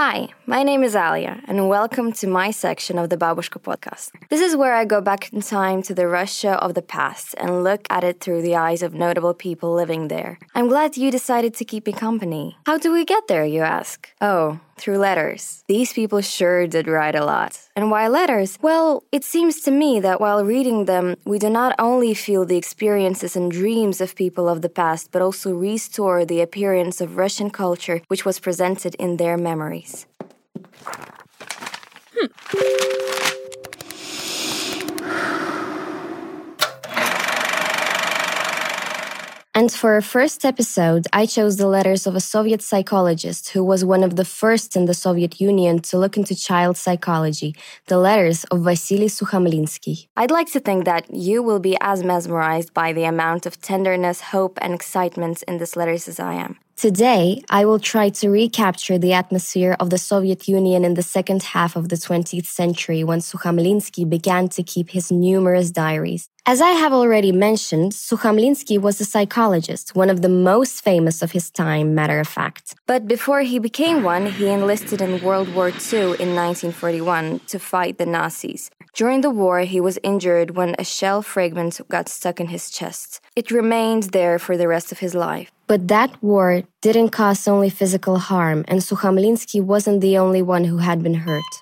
Hi, my name is Alia, and welcome to my section of the Babushka podcast. This is where I go back in time to the Russia of the past and look at it through the eyes of notable people living there. I'm glad you decided to keep me company. How do we get there, you ask? Oh, through letters. These people sure did write a lot. And why letters? Well, it seems to me that while reading them, we do not only feel the experiences and dreams of people of the past, but also restore the appearance of Russian culture which was presented in their memories. Hmm. And for our first episode, I chose the letters of a Soviet psychologist who was one of the first in the Soviet Union to look into child psychology, the letters of Vasily Sukhomlinsky. I'd like to think that you will be as mesmerized by the amount of tenderness, hope, and excitement in these letters as I am. Today, I will try to recapture the atmosphere of the Soviet Union in the second half of the 20th century when Sukhomlinsky began to keep his numerous diaries. As I have already mentioned, Sukhomlinsky was a psychologist, one of the most famous of his time, matter of fact. But before he became one, he enlisted in World War II in 1941 to fight the Nazis. During the war, he was injured when a shell fragment got stuck in his chest. It remained there for the rest of his life. But that war didn't cause only physical harm, and Sukhomlinsky wasn't the only one who had been hurt.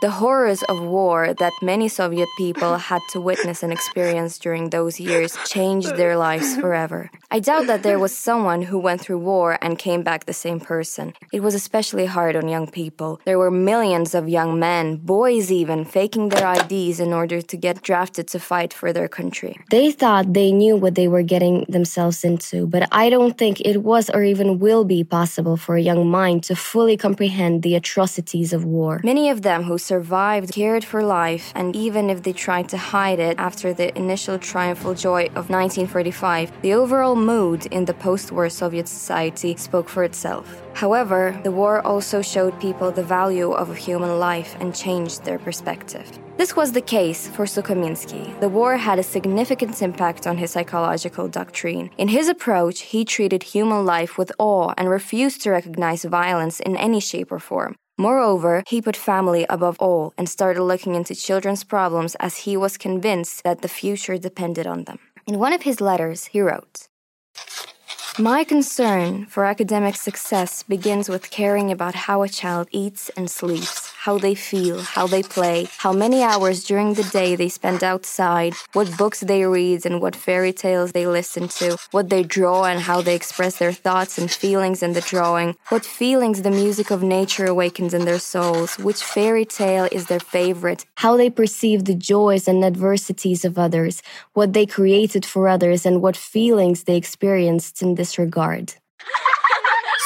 The horrors of war that many Soviet people had to witness and experience during those years changed their lives forever. I doubt that there was someone who went through war and came back the same person. It was especially hard on young people. There were millions of young men, boys even, faking their IDs in order to get drafted to fight for their country. They thought they knew what they were getting themselves into, but I don't think it was or even will be possible for a young mind to fully comprehend the atrocities of war. Many of them who survived cared for life, and even if they tried to hide it after the initial triumphal joy of 1945, the overall mood in the post war Soviet society spoke for itself. However, the war also showed people the value of human life and changed their perspective. This was the case for Sukhomlinsky. The war had a significant impact on his psychological doctrine. In his approach, he treated human life with awe and refused to recognize violence in any shape or form. Moreover, he put family above all and started looking into children's problems as he was convinced that the future depended on them. In one of his letters, he wrote, my concern for academic success begins with caring about how a child eats and sleeps, how they feel, how they play, how many hours during the day they spend outside, what books they read and what fairy tales they listen to, what they draw and how they express their thoughts and feelings in the drawing, what feelings the music of nature awakens in their souls, which fairy tale is their favorite, how they perceive the joys and adversities of others, what they created for others, and what feelings they experienced in this regard.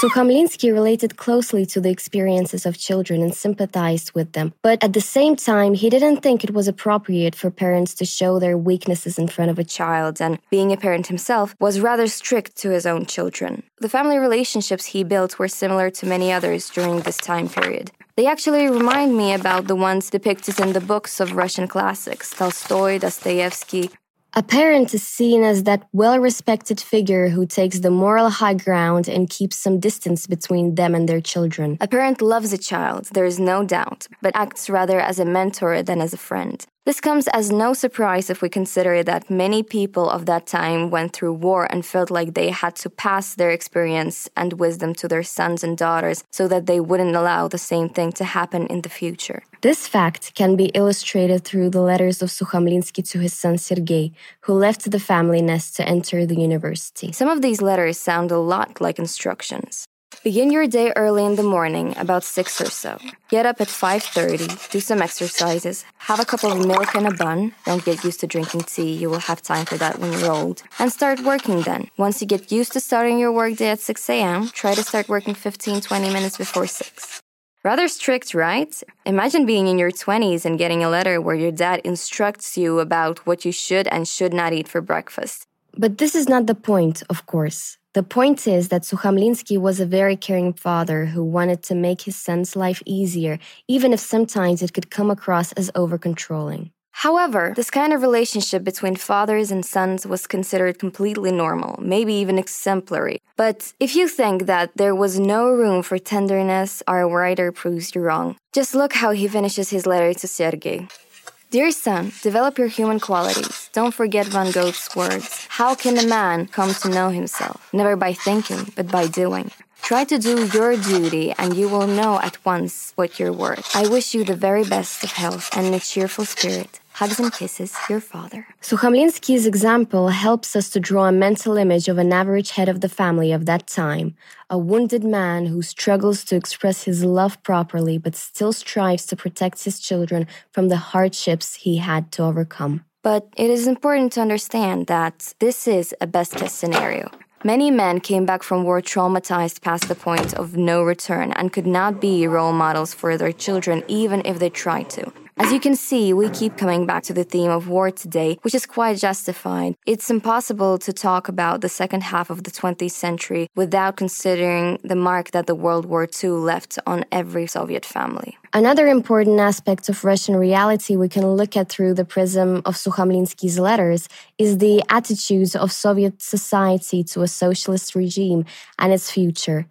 Sukhomlinsky related closely to the experiences of children and sympathized with them, but at the same time, he didn't think it was appropriate for parents to show their weaknesses in front of a child, and being a parent himself, was rather strict to his own children. The family relationships he built were similar to many others during this time period. They actually remind me about the ones depicted in the books of Russian classics Tolstoy, Dostoevsky, a parent is seen as that well respected figure who takes the moral high ground and keeps some distance between them and their children. A parent loves a child, there is no doubt, but acts rather as a mentor than as a friend. This comes as no surprise if we consider that many people of that time went through war and felt like they had to pass their experience and wisdom to their sons and daughters so that they wouldn't allow the same thing to happen in the future. This fact can be illustrated through the letters of Sukhomlinsky to his son Sergei, who left the family nest to enter the university. Some of these letters sound a lot like instructions. Begin your day early in the morning, about 6 or so. Get up at 5:30, do some exercises, have a cup of milk and a bun. Don't get used to drinking tea, you will have time for that when you're old. And start working then. Once you get used to starting your workday at 6 a.m., try to start working 15 20 minutes before 6. Rather strict, right? Imagine being in your 20s and getting a letter where your dad instructs you about what you should and should not eat for breakfast. But this is not the point, of course. The point is that Sukhomlinsky was a very caring father who wanted to make his son's life easier, even if sometimes it could come across as over controlling. However, this kind of relationship between fathers and sons was considered completely normal, maybe even exemplary. But if you think that there was no room for tenderness, our writer proves you wrong. Just look how he finishes his letter to Sergei. Dear son, develop your human qualities. Don't forget Van Gogh's words. How can a man come to know himself? Never by thinking, but by doing. Try to do your duty, and you will know at once what you're worth. I wish you the very best of health and a cheerful spirit. Hugs and kisses, your father. Sukhomlinsky's example helps us to draw a mental image of an average head of the family of that time, a wounded man who struggles to express his love properly but still strives to protect his children from the hardships he had to overcome. But it is important to understand that this is a best case scenario. Many men came back from war traumatized past the point of no return and could not be role models for their children even if they tried to. As you can see, we keep coming back to the theme of war today, which is quite justified. It's impossible to talk about the second half of the 20th century without considering the mark that the World War II left on every Soviet family. Another important aspect of Russian reality we can look at through the prism of Sukhomlinsky's letters is the attitudes of Soviet society to a socialist regime and its future.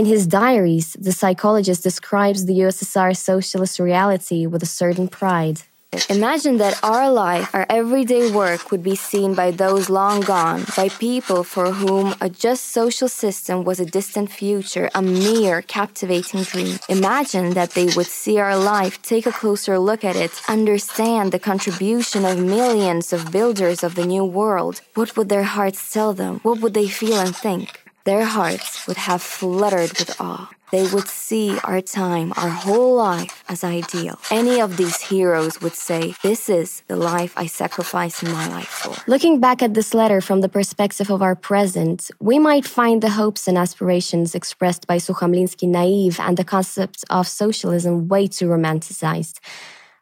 In his diaries, the psychologist describes the USSR socialist reality with a certain pride. Imagine that our life, our everyday work would be seen by those long gone, by people for whom a just social system was a distant future, a mere captivating dream. Imagine that they would see our life, take a closer look at it, understand the contribution of millions of builders of the new world. What would their hearts tell them? What would they feel and think? Their hearts would have fluttered with awe. They would see our time, our whole life, as ideal. Any of these heroes would say, This is the life I sacrificed my life for. Looking back at this letter from the perspective of our present, we might find the hopes and aspirations expressed by Sukhomlinsky naive and the concept of socialism way too romanticized.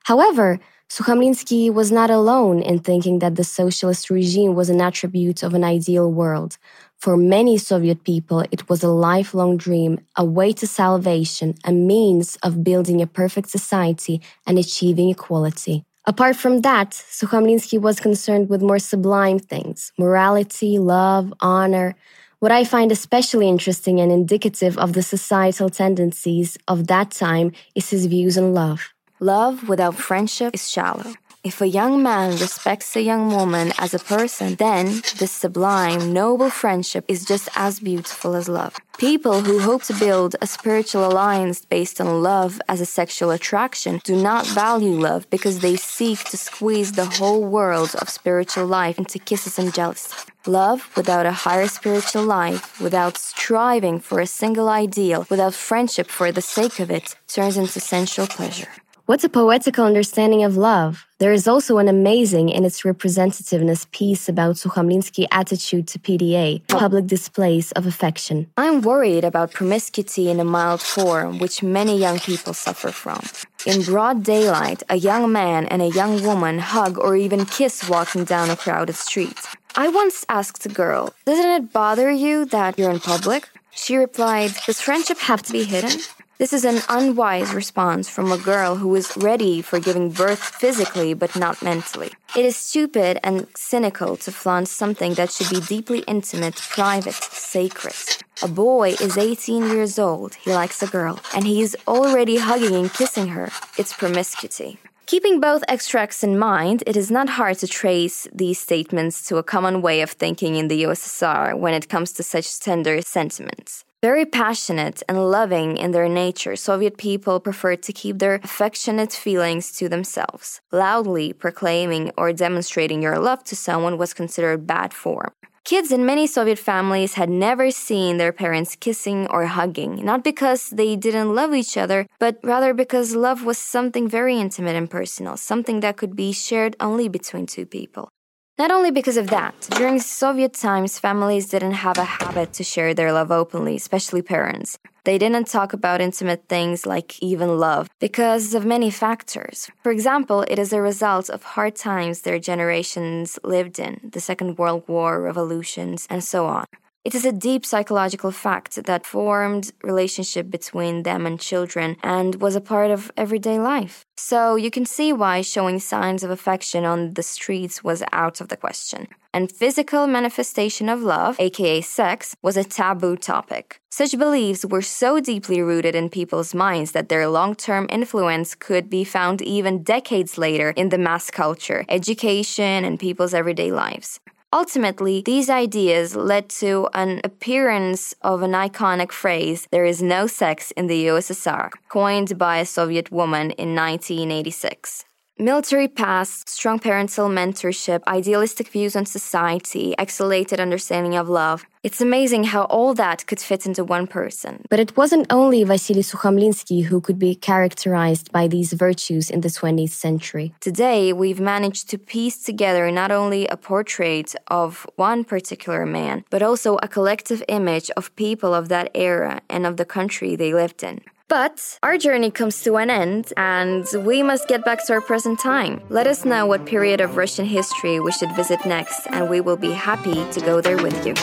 However, Sukhomlinsky was not alone in thinking that the socialist regime was an attribute of an ideal world. For many Soviet people, it was a lifelong dream, a way to salvation, a means of building a perfect society and achieving equality. Apart from that, Sukhomlinsky was concerned with more sublime things morality, love, honor. What I find especially interesting and indicative of the societal tendencies of that time is his views on love. Love without friendship is shallow. If a young man respects a young woman as a person, then this sublime, noble friendship is just as beautiful as love. People who hope to build a spiritual alliance based on love as a sexual attraction do not value love because they seek to squeeze the whole world of spiritual life into kisses and jealousy. Love without a higher spiritual life, without striving for a single ideal, without friendship for the sake of it, turns into sensual pleasure. What's a poetical understanding of love? There is also an amazing in its representativeness piece about Sukhomlinsky's attitude to PDA, public displays of affection. I'm worried about promiscuity in a mild form, which many young people suffer from. In broad daylight, a young man and a young woman hug or even kiss walking down a crowded street. I once asked a girl, Doesn't it bother you that you're in public? She replied, Does friendship have to be hidden? This is an unwise response from a girl who is ready for giving birth physically but not mentally. It is stupid and cynical to flaunt something that should be deeply intimate, private, sacred. A boy is 18 years old, he likes a girl, and he is already hugging and kissing her. It's promiscuity. Keeping both extracts in mind, it is not hard to trace these statements to a common way of thinking in the USSR when it comes to such tender sentiments. Very passionate and loving in their nature, Soviet people preferred to keep their affectionate feelings to themselves. Loudly proclaiming or demonstrating your love to someone was considered bad form. Kids in many Soviet families had never seen their parents kissing or hugging, not because they didn't love each other, but rather because love was something very intimate and personal, something that could be shared only between two people. Not only because of that, during Soviet times, families didn't have a habit to share their love openly, especially parents. They didn't talk about intimate things like even love because of many factors. For example, it is a result of hard times their generations lived in, the Second World War, revolutions, and so on. It is a deep psychological fact that formed relationship between them and children and was a part of everyday life. So you can see why showing signs of affection on the streets was out of the question. And physical manifestation of love, aka sex, was a taboo topic. Such beliefs were so deeply rooted in people's minds that their long term influence could be found even decades later in the mass culture, education, and people's everyday lives. Ultimately, these ideas led to an appearance of an iconic phrase, there is no sex in the USSR, coined by a Soviet woman in 1986. Military past, strong parental mentorship, idealistic views on society, exhalated understanding of love. It's amazing how all that could fit into one person. But it wasn't only Vasily Sukhomlinsky who could be characterized by these virtues in the 20th century. Today, we've managed to piece together not only a portrait of one particular man, but also a collective image of people of that era and of the country they lived in. But our journey comes to an end, and we must get back to our present time. Let us know what period of Russian history we should visit next, and we will be happy to go there with you.